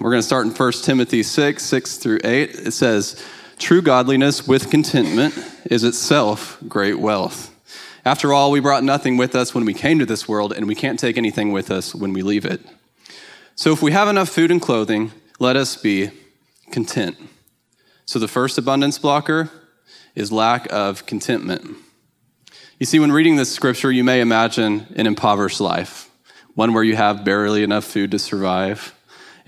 We're going to start in 1 Timothy 6, 6 through 8. It says, True godliness with contentment is itself great wealth. After all, we brought nothing with us when we came to this world, and we can't take anything with us when we leave it. So if we have enough food and clothing, let us be content. So the first abundance blocker is lack of contentment. You see, when reading this scripture, you may imagine an impoverished life, one where you have barely enough food to survive,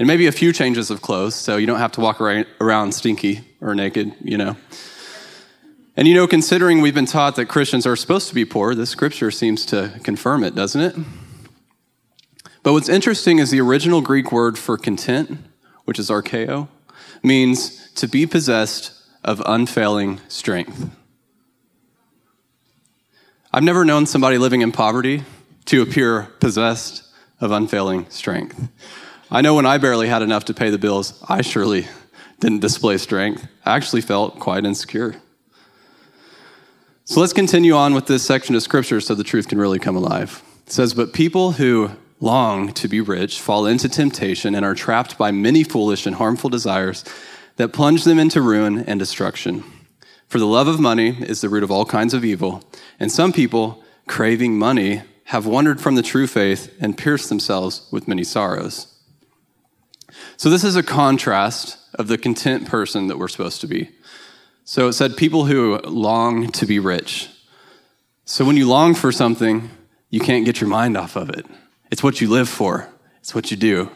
and maybe a few changes of clothes, so you don't have to walk around stinky or naked, you know. And you know, considering we've been taught that Christians are supposed to be poor, this scripture seems to confirm it, doesn't it? But what's interesting is the original Greek word for content, which is arkeo, means to be possessed of unfailing strength. I've never known somebody living in poverty to appear possessed of unfailing strength. I know when I barely had enough to pay the bills, I surely didn't display strength. I actually felt quite insecure. So let's continue on with this section of scripture so the truth can really come alive. It says, But people who long to be rich fall into temptation and are trapped by many foolish and harmful desires that plunge them into ruin and destruction. For the love of money is the root of all kinds of evil, and some people, craving money, have wandered from the true faith and pierced themselves with many sorrows. So, this is a contrast of the content person that we're supposed to be. So, it said people who long to be rich. So, when you long for something, you can't get your mind off of it. It's what you live for, it's what you do.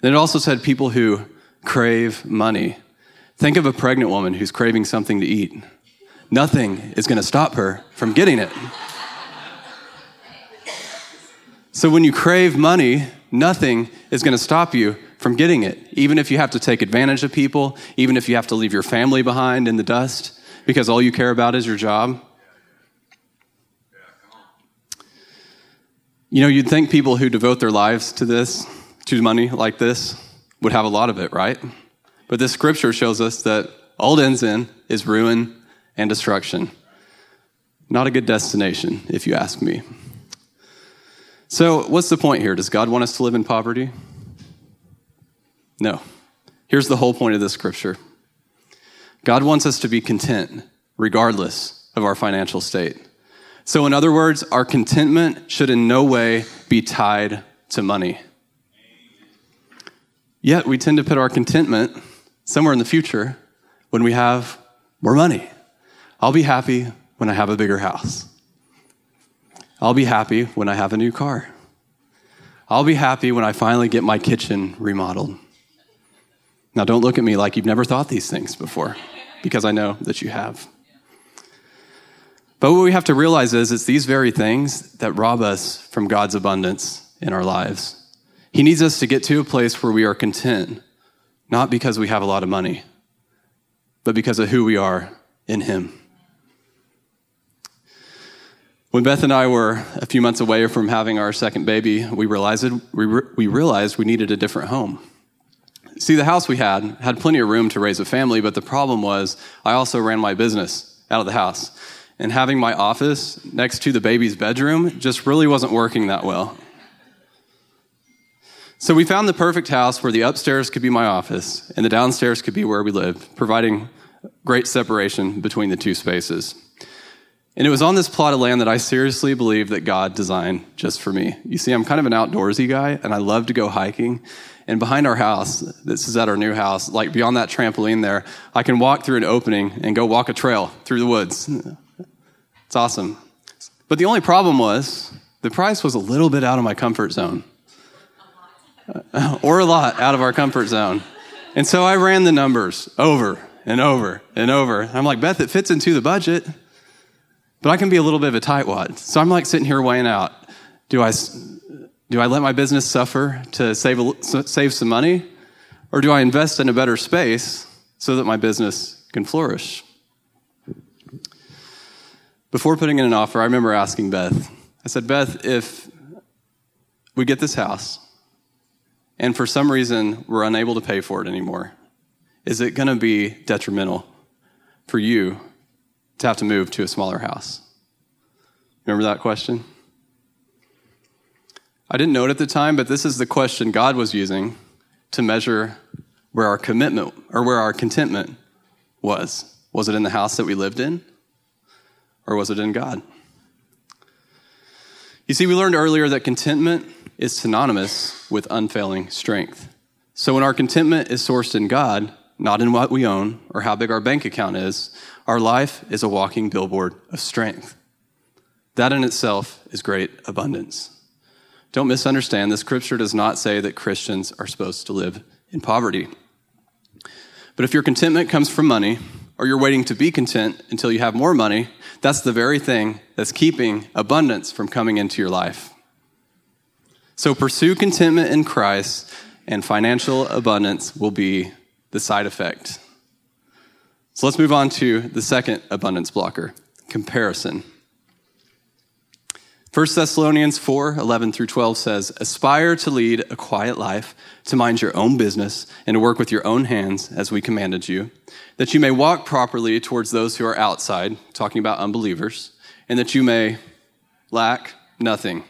Then it also said people who crave money. Think of a pregnant woman who's craving something to eat. Nothing is going to stop her from getting it. So when you crave money, nothing is going to stop you from getting it, even if you have to take advantage of people, even if you have to leave your family behind in the dust because all you care about is your job. You know, you'd think people who devote their lives to this, to money like this, would have a lot of it, right? But this scripture shows us that all it ends in is ruin and destruction. Not a good destination, if you ask me. So, what's the point here? Does God want us to live in poverty? No. Here's the whole point of this scripture God wants us to be content, regardless of our financial state. So, in other words, our contentment should in no way be tied to money. Yet, we tend to put our contentment somewhere in the future when we have more money. I'll be happy when I have a bigger house. I'll be happy when I have a new car. I'll be happy when I finally get my kitchen remodeled. Now, don't look at me like you've never thought these things before, because I know that you have. But what we have to realize is it's these very things that rob us from God's abundance in our lives. He needs us to get to a place where we are content, not because we have a lot of money, but because of who we are in Him. When Beth and I were a few months away from having our second baby, we realized, we, re- we realized we needed a different home. See, the house we had had plenty of room to raise a family, but the problem was I also ran my business out of the house and having my office next to the baby's bedroom just really wasn't working that well. So we found the perfect house where the upstairs could be my office and the downstairs could be where we lived, providing great separation between the two spaces. And it was on this plot of land that I seriously believe that God designed just for me. You see, I'm kind of an outdoorsy guy and I love to go hiking. And behind our house, this is at our new house, like beyond that trampoline there, I can walk through an opening and go walk a trail through the woods. It's awesome. But the only problem was the price was a little bit out of my comfort zone, or a lot out of our comfort zone. And so I ran the numbers over and over and over. I'm like, Beth, it fits into the budget, but I can be a little bit of a tightwad. So I'm like sitting here weighing out do I, do I let my business suffer to save, save some money, or do I invest in a better space so that my business can flourish? Before putting in an offer, I remember asking Beth, I said, Beth, if we get this house and for some reason we're unable to pay for it anymore, is it going to be detrimental for you to have to move to a smaller house? Remember that question? I didn't know it at the time, but this is the question God was using to measure where our commitment or where our contentment was. Was it in the house that we lived in? Or was it in God? You see, we learned earlier that contentment is synonymous with unfailing strength. So when our contentment is sourced in God, not in what we own or how big our bank account is, our life is a walking billboard of strength. That in itself is great abundance. Don't misunderstand, the scripture does not say that Christians are supposed to live in poverty. But if your contentment comes from money, or you're waiting to be content until you have more money, that's the very thing that's keeping abundance from coming into your life. So pursue contentment in Christ, and financial abundance will be the side effect. So let's move on to the second abundance blocker comparison. 1 Thessalonians 4 11 through 12 says, Aspire to lead a quiet life, to mind your own business, and to work with your own hands as we commanded you, that you may walk properly towards those who are outside, talking about unbelievers, and that you may lack nothing.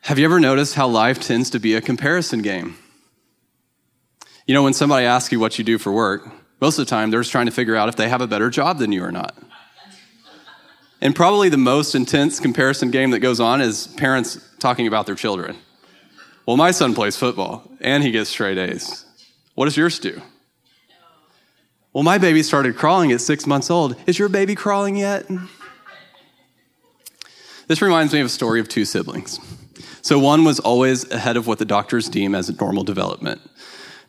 Have you ever noticed how life tends to be a comparison game? You know, when somebody asks you what you do for work, most of the time they're just trying to figure out if they have a better job than you or not. And probably the most intense comparison game that goes on is parents talking about their children. Well, my son plays football and he gets straight A's. What does yours do? Well, my baby started crawling at six months old. Is your baby crawling yet? This reminds me of a story of two siblings. So, one was always ahead of what the doctors deem as normal development.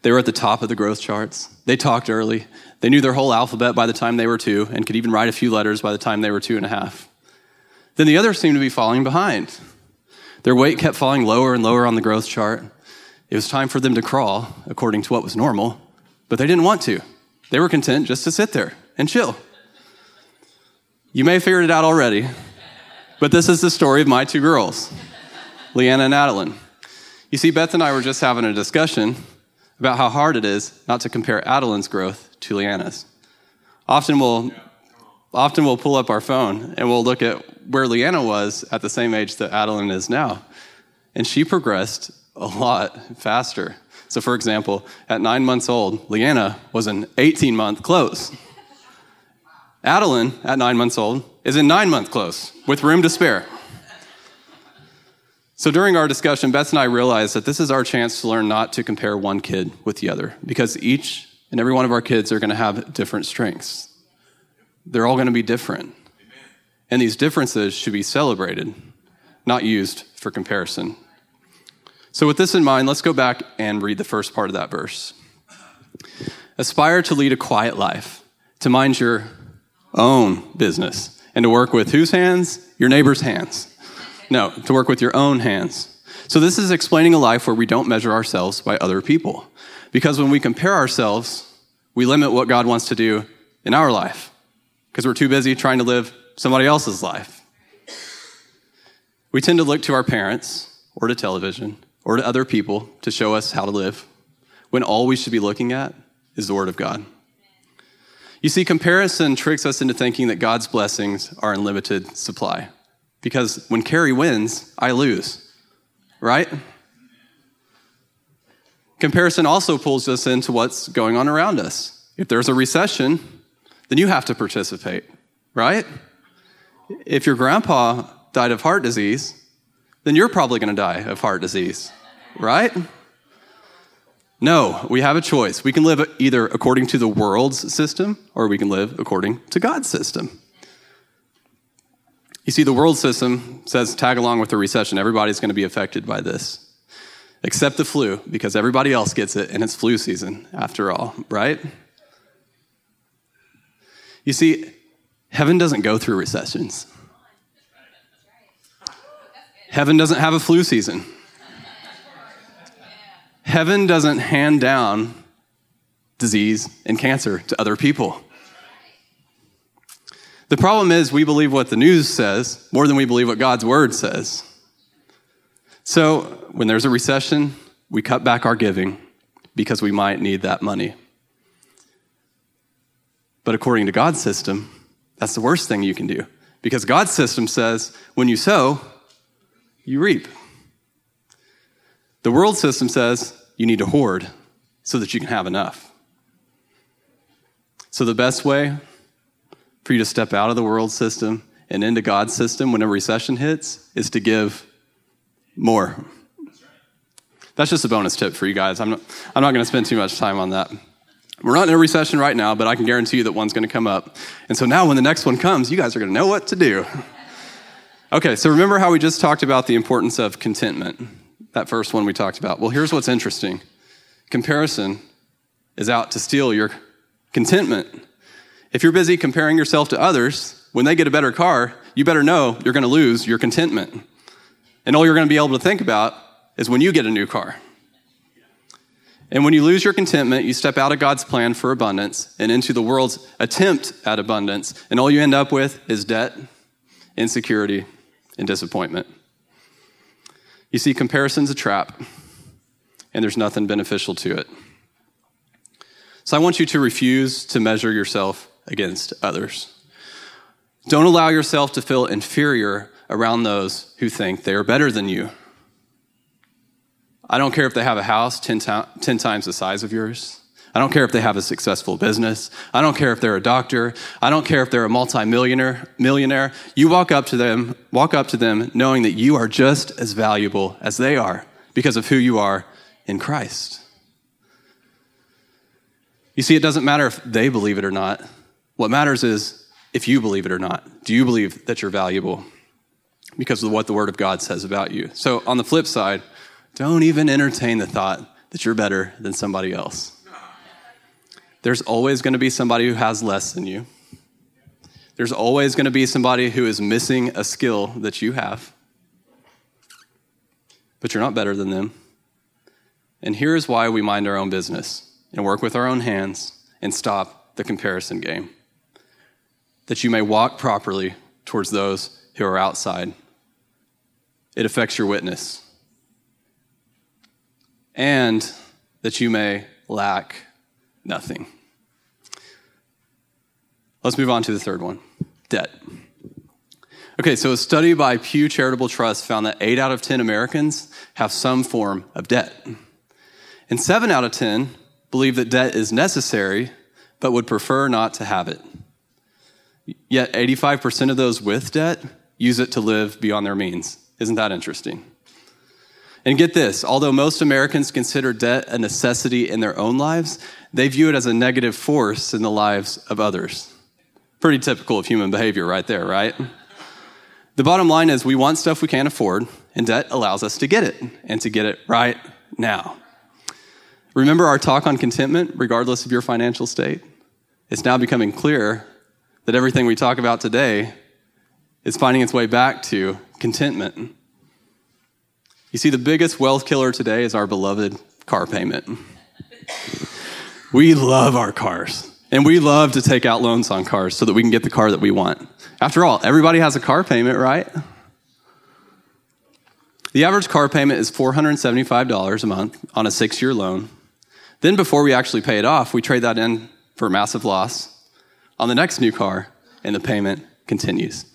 They were at the top of the growth charts. They talked early. They knew their whole alphabet by the time they were two and could even write a few letters by the time they were two and a half. Then the others seemed to be falling behind. Their weight kept falling lower and lower on the growth chart. It was time for them to crawl, according to what was normal, but they didn't want to. They were content just to sit there and chill. You may have figured it out already, but this is the story of my two girls, Leanna and Adeline. You see, Beth and I were just having a discussion about how hard it is not to compare Adeline's growth to Leanna's. Often we'll, often we'll pull up our phone and we'll look at where Leanna was at the same age that Adeline is now. And she progressed a lot faster. So, for example, at nine months old, Leanna was an 18 month close. Adeline, at nine months old, is in nine month close with room to spare. So during our discussion, Beth and I realized that this is our chance to learn not to compare one kid with the other because each and every one of our kids are going to have different strengths. They're all going to be different. And these differences should be celebrated, not used for comparison. So, with this in mind, let's go back and read the first part of that verse. Aspire to lead a quiet life, to mind your own business, and to work with whose hands? Your neighbor's hands. No, to work with your own hands. So, this is explaining a life where we don't measure ourselves by other people. Because when we compare ourselves, we limit what God wants to do in our life because we're too busy trying to live somebody else's life. We tend to look to our parents or to television or to other people to show us how to live when all we should be looking at is the Word of God. You see, comparison tricks us into thinking that God's blessings are in limited supply. Because when Carrie wins, I lose, right? Comparison also pulls us into what's going on around us. If there's a recession, then you have to participate, right? If your grandpa died of heart disease, then you're probably going to die of heart disease, right? No, we have a choice. We can live either according to the world's system or we can live according to God's system. You see, the world system says tag along with the recession. Everybody's going to be affected by this, except the flu, because everybody else gets it, and it's flu season after all, right? You see, heaven doesn't go through recessions. Heaven doesn't have a flu season. Heaven doesn't hand down disease and cancer to other people. The problem is, we believe what the news says more than we believe what God's word says. So, when there's a recession, we cut back our giving because we might need that money. But according to God's system, that's the worst thing you can do because God's system says when you sow, you reap. The world system says you need to hoard so that you can have enough. So, the best way for you to step out of the world system and into God's system when a recession hits is to give more. That's just a bonus tip for you guys. I'm not, I'm not going to spend too much time on that. We're not in a recession right now, but I can guarantee you that one's going to come up. And so now when the next one comes, you guys are going to know what to do. Okay, so remember how we just talked about the importance of contentment? That first one we talked about. Well, here's what's interesting comparison is out to steal your contentment. If you're busy comparing yourself to others, when they get a better car, you better know you're going to lose your contentment. And all you're going to be able to think about is when you get a new car. And when you lose your contentment, you step out of God's plan for abundance and into the world's attempt at abundance. And all you end up with is debt, insecurity, and disappointment. You see, comparison's a trap, and there's nothing beneficial to it. So I want you to refuse to measure yourself against others. Don't allow yourself to feel inferior around those who think they are better than you. I don't care if they have a house 10, to- 10 times the size of yours. I don't care if they have a successful business. I don't care if they're a doctor. I don't care if they're a multimillionaire. Millionaire. You walk up to them, walk up to them knowing that you are just as valuable as they are because of who you are in Christ. You see, it doesn't matter if they believe it or not. What matters is if you believe it or not. Do you believe that you're valuable? Because of what the Word of God says about you. So, on the flip side, don't even entertain the thought that you're better than somebody else. There's always going to be somebody who has less than you. There's always going to be somebody who is missing a skill that you have. But you're not better than them. And here's why we mind our own business and work with our own hands and stop the comparison game. That you may walk properly towards those who are outside. It affects your witness and that you may lack nothing. Let's move on to the third one debt. Okay, so a study by Pew Charitable Trust found that 8 out of 10 Americans have some form of debt. And 7 out of 10 believe that debt is necessary but would prefer not to have it. Yet 85% of those with debt use it to live beyond their means. Isn't that interesting? And get this although most Americans consider debt a necessity in their own lives, they view it as a negative force in the lives of others. Pretty typical of human behavior, right there, right? The bottom line is we want stuff we can't afford, and debt allows us to get it, and to get it right now. Remember our talk on contentment, regardless of your financial state? It's now becoming clear that everything we talk about today is finding its way back to contentment. You see, the biggest wealth killer today is our beloved car payment. we love our cars, and we love to take out loans on cars so that we can get the car that we want. After all, everybody has a car payment, right? The average car payment is $475 a month on a six year loan. Then, before we actually pay it off, we trade that in for a massive loss on the next new car, and the payment continues.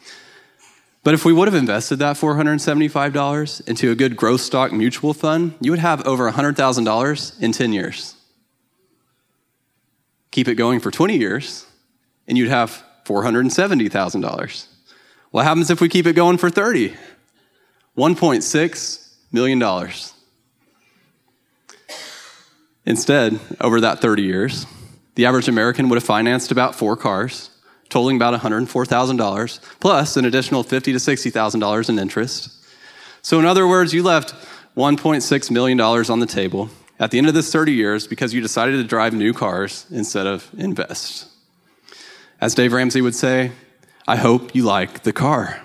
But if we would have invested that $475 into a good growth stock mutual fund, you would have over $100,000 in 10 years. Keep it going for 20 years, and you'd have $470,000. What happens if we keep it going for 30? $1.6 million. Instead, over that 30 years, the average American would have financed about four cars, totaling about $104,000, plus an additional $50,000 to $60,000 in interest. So, in other words, you left $1.6 million on the table at the end of this 30 years because you decided to drive new cars instead of invest. As Dave Ramsey would say, I hope you like the car.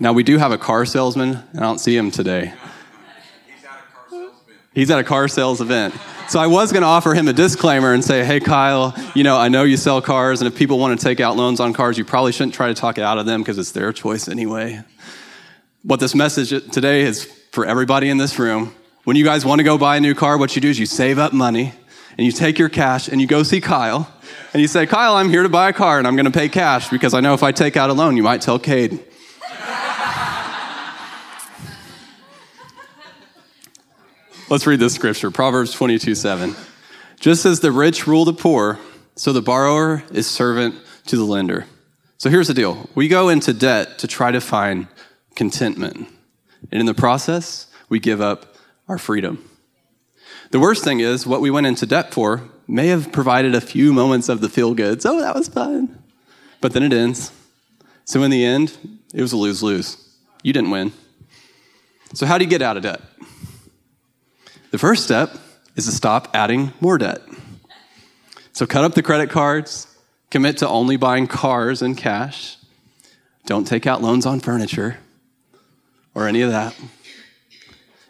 now, we do have a car salesman, and I don't see him today. He's at a car sales event. So I was going to offer him a disclaimer and say, hey, Kyle, you know, I know you sell cars, and if people want to take out loans on cars, you probably shouldn't try to talk it out of them because it's their choice anyway. What this message today is for everybody in this room. When you guys want to go buy a new car, what you do is you save up money and you take your cash and you go see Kyle and you say, Kyle, I'm here to buy a car and I'm going to pay cash because I know if I take out a loan, you might tell Cade. Let's read this scripture Proverbs 22 7. Just as the rich rule the poor, so the borrower is servant to the lender. So here's the deal we go into debt to try to find contentment. And in the process, we give up our freedom. The worst thing is, what we went into debt for may have provided a few moments of the feel goods. Oh, that was fun. But then it ends. So in the end, it was a lose lose. You didn't win. So, how do you get out of debt? The first step is to stop adding more debt. So, cut up the credit cards, commit to only buying cars and cash, don't take out loans on furniture or any of that.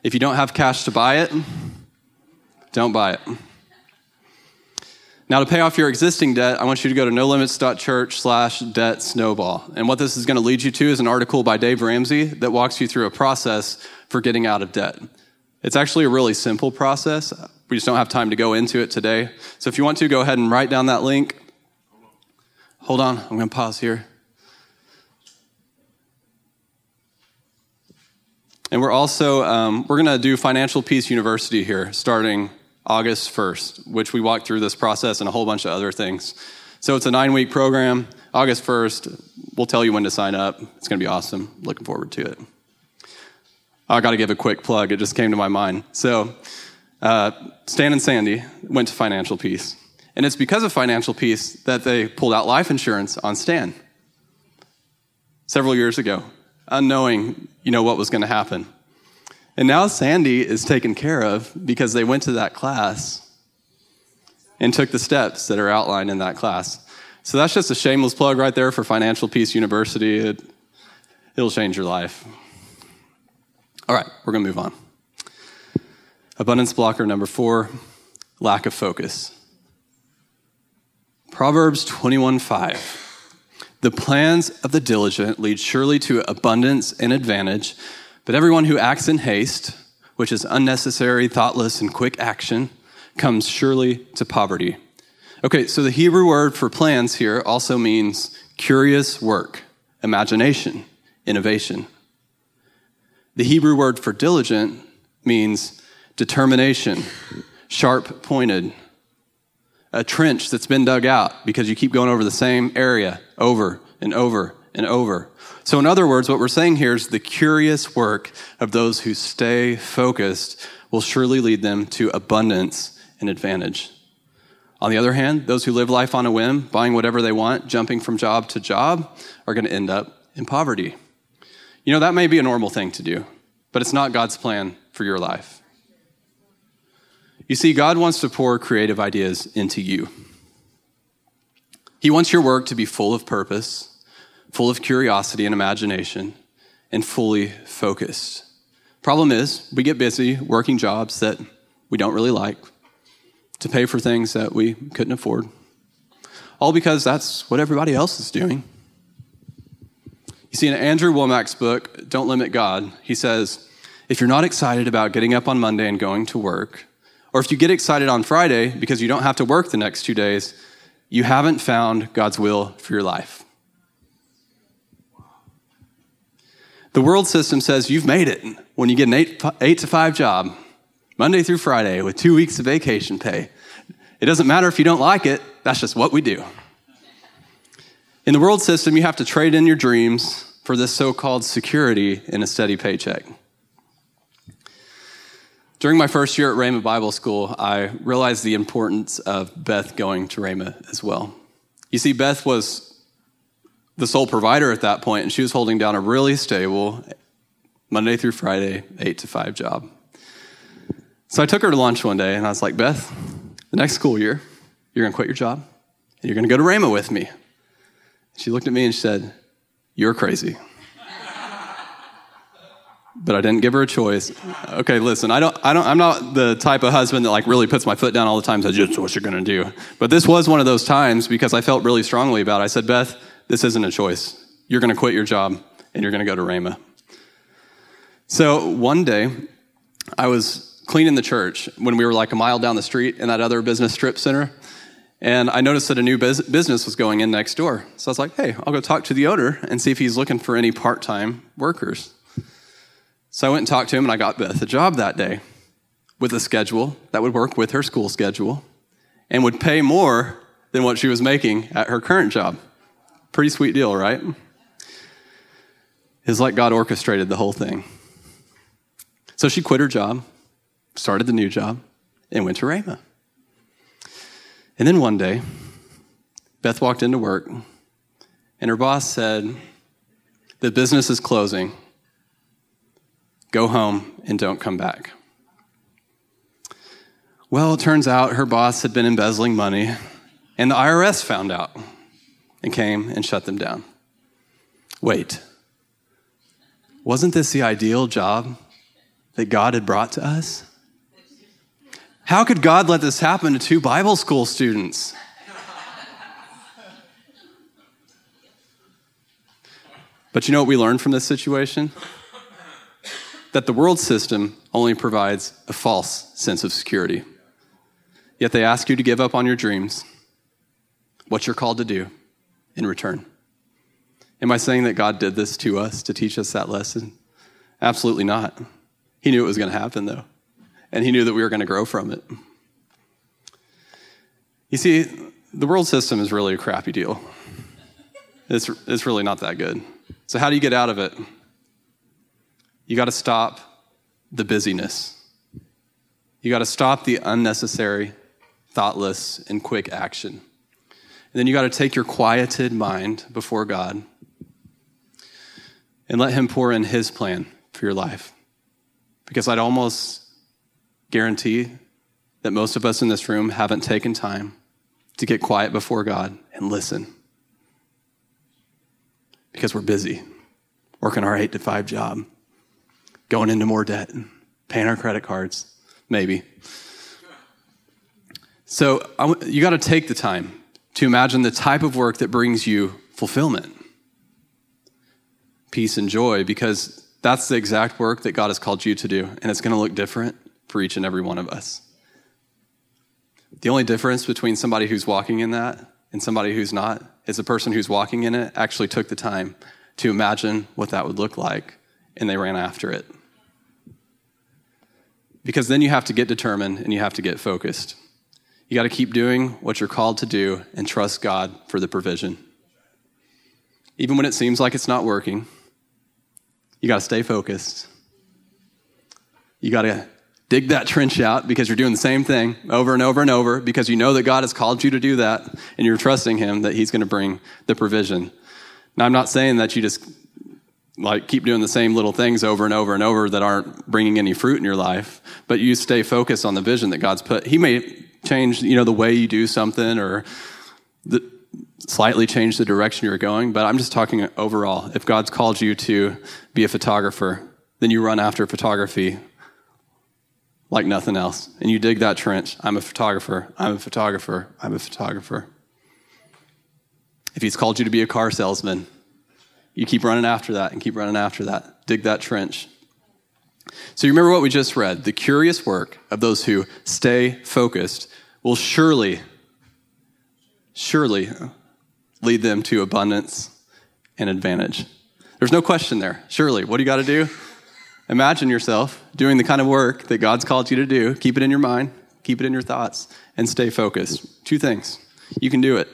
If you don't have cash to buy it, don't buy it. Now, to pay off your existing debt, I want you to go to nolimits.church slash debt snowball. And what this is going to lead you to is an article by Dave Ramsey that walks you through a process for getting out of debt. It's actually a really simple process. We just don't have time to go into it today. So if you want to, go ahead and write down that link. Hold on, I'm going to pause here. And we're also um, we're going to do Financial Peace University here, starting August 1st, which we walk through this process and a whole bunch of other things. So it's a nine week program. August 1st, we'll tell you when to sign up. It's going to be awesome. Looking forward to it. I got to give a quick plug. It just came to my mind. So, uh, Stan and Sandy went to Financial Peace. And it's because of Financial Peace that they pulled out life insurance on Stan several years ago, unknowing, you know, what was going to happen. And now Sandy is taken care of because they went to that class and took the steps that are outlined in that class. So that's just a shameless plug right there for Financial Peace University. It, it'll change your life. All right, we're going to move on. Abundance blocker number four lack of focus. Proverbs 21 5. The plans of the diligent lead surely to abundance and advantage, but everyone who acts in haste, which is unnecessary, thoughtless, and quick action, comes surely to poverty. Okay, so the Hebrew word for plans here also means curious work, imagination, innovation. The Hebrew word for diligent means determination, sharp pointed, a trench that's been dug out because you keep going over the same area over and over and over. So, in other words, what we're saying here is the curious work of those who stay focused will surely lead them to abundance and advantage. On the other hand, those who live life on a whim, buying whatever they want, jumping from job to job, are going to end up in poverty. You know, that may be a normal thing to do, but it's not God's plan for your life. You see, God wants to pour creative ideas into you. He wants your work to be full of purpose, full of curiosity and imagination, and fully focused. Problem is, we get busy working jobs that we don't really like to pay for things that we couldn't afford, all because that's what everybody else is doing. You see, in Andrew Wommack's book, Don't Limit God, he says, if you're not excited about getting up on Monday and going to work, or if you get excited on Friday because you don't have to work the next two days, you haven't found God's will for your life. The world system says you've made it when you get an eight, eight to five job, Monday through Friday, with two weeks of vacation pay. It doesn't matter if you don't like it, that's just what we do. In the world system, you have to trade in your dreams for this so called security in a steady paycheck. During my first year at Rhema Bible School, I realized the importance of Beth going to Rhema as well. You see, Beth was the sole provider at that point, and she was holding down a really stable Monday through Friday, eight to five job. So I took her to lunch one day, and I was like, Beth, the next school year, you're going to quit your job, and you're going to go to Rhema with me. She looked at me and she said, You're crazy but I didn't give her a choice. Okay, listen, I don't, I don't, I'm not the type of husband that like really puts my foot down all the time. Says, "Just what you're to do." But this was one of those times because I felt really strongly about it. I said, "Beth, this isn't a choice. You're to quit your job and you're to go to Rhema. So one day, I was cleaning the church when we were like a mile down the street in that other business strip center. And I noticed that a new business was going in next door. So I was like, hey, I'll go talk to the owner and see if he's looking for any part time workers. So I went and talked to him, and I got Beth a job that day. with a schedule that would work with her school schedule and would pay more than what she was making at her current job. Pretty sweet deal, right? It's like God orchestrated the whole thing. So she quit her job, started the new job, and went to Rhema. And then one day, Beth walked into work, and her boss said, The business is closing. Go home and don't come back. Well, it turns out her boss had been embezzling money, and the IRS found out and came and shut them down. Wait, wasn't this the ideal job that God had brought to us? How could God let this happen to two Bible school students? But you know what we learned from this situation? That the world system only provides a false sense of security. Yet they ask you to give up on your dreams, what you're called to do in return. Am I saying that God did this to us to teach us that lesson? Absolutely not. He knew it was going to happen, though, and He knew that we were going to grow from it. You see, the world system is really a crappy deal. It's, it's really not that good. So, how do you get out of it? You got to stop the busyness. You got to stop the unnecessary thoughtless, and quick action. And then you got to take your quieted mind before God and let Him pour in His plan for your life. Because I'd almost guarantee that most of us in this room haven't taken time to get quiet before God and listen. Because we're busy, working our eight to five job, going into more debt, paying our credit cards, maybe. So you got to take the time to imagine the type of work that brings you fulfillment, peace, and joy, because that's the exact work that God has called you to do, and it's going to look different for each and every one of us. The only difference between somebody who's walking in that and somebody who's not is the person who's walking in it actually took the time to imagine what that would look like, and they ran after it. Because then you have to get determined and you have to get focused. You got to keep doing what you're called to do and trust God for the provision. Even when it seems like it's not working, you got to stay focused. You got to dig that trench out because you're doing the same thing over and over and over because you know that God has called you to do that and you're trusting Him that He's going to bring the provision. Now, I'm not saying that you just like keep doing the same little things over and over and over that aren't bringing any fruit in your life, but you stay focused on the vision that God's put. He may change, you know, the way you do something or the, slightly change the direction you're going, but I'm just talking overall. If God's called you to be a photographer, then you run after photography like nothing else. And you dig that trench. I'm a photographer. I'm a photographer. I'm a photographer. If he's called you to be a car salesman, you keep running after that and keep running after that. Dig that trench. So you remember what we just read. The curious work of those who stay focused will surely, surely lead them to abundance and advantage. There's no question there. Surely. What do you got to do? Imagine yourself doing the kind of work that God's called you to do. Keep it in your mind, keep it in your thoughts, and stay focused. Two things. You can do it.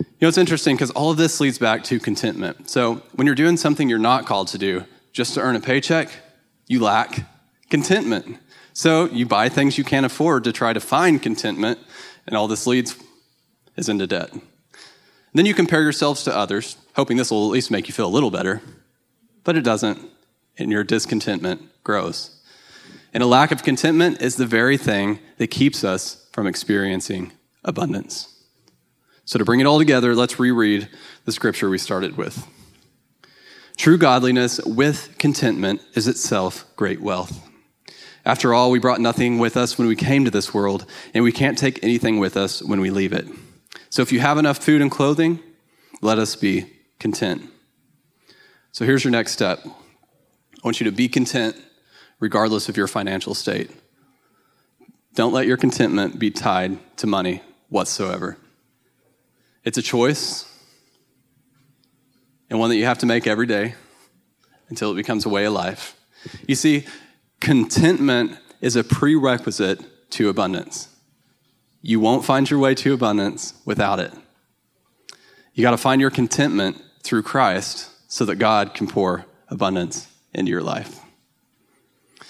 You know, it's interesting because all of this leads back to contentment. So when you're doing something you're not called to do just to earn a paycheck, you lack contentment. So you buy things you can't afford to try to find contentment, and all this leads is into debt. Then you compare yourselves to others, hoping this will at least make you feel a little better, but it doesn't, and your discontentment grows. And a lack of contentment is the very thing that keeps us from experiencing abundance. So, to bring it all together, let's reread the scripture we started with. True godliness with contentment is itself great wealth. After all, we brought nothing with us when we came to this world, and we can't take anything with us when we leave it. So if you have enough food and clothing, let us be content. So here's your next step I want you to be content regardless of your financial state. Don't let your contentment be tied to money whatsoever. It's a choice, and one that you have to make every day until it becomes a way of life. You see, Contentment is a prerequisite to abundance. You won't find your way to abundance without it. You got to find your contentment through Christ so that God can pour abundance into your life.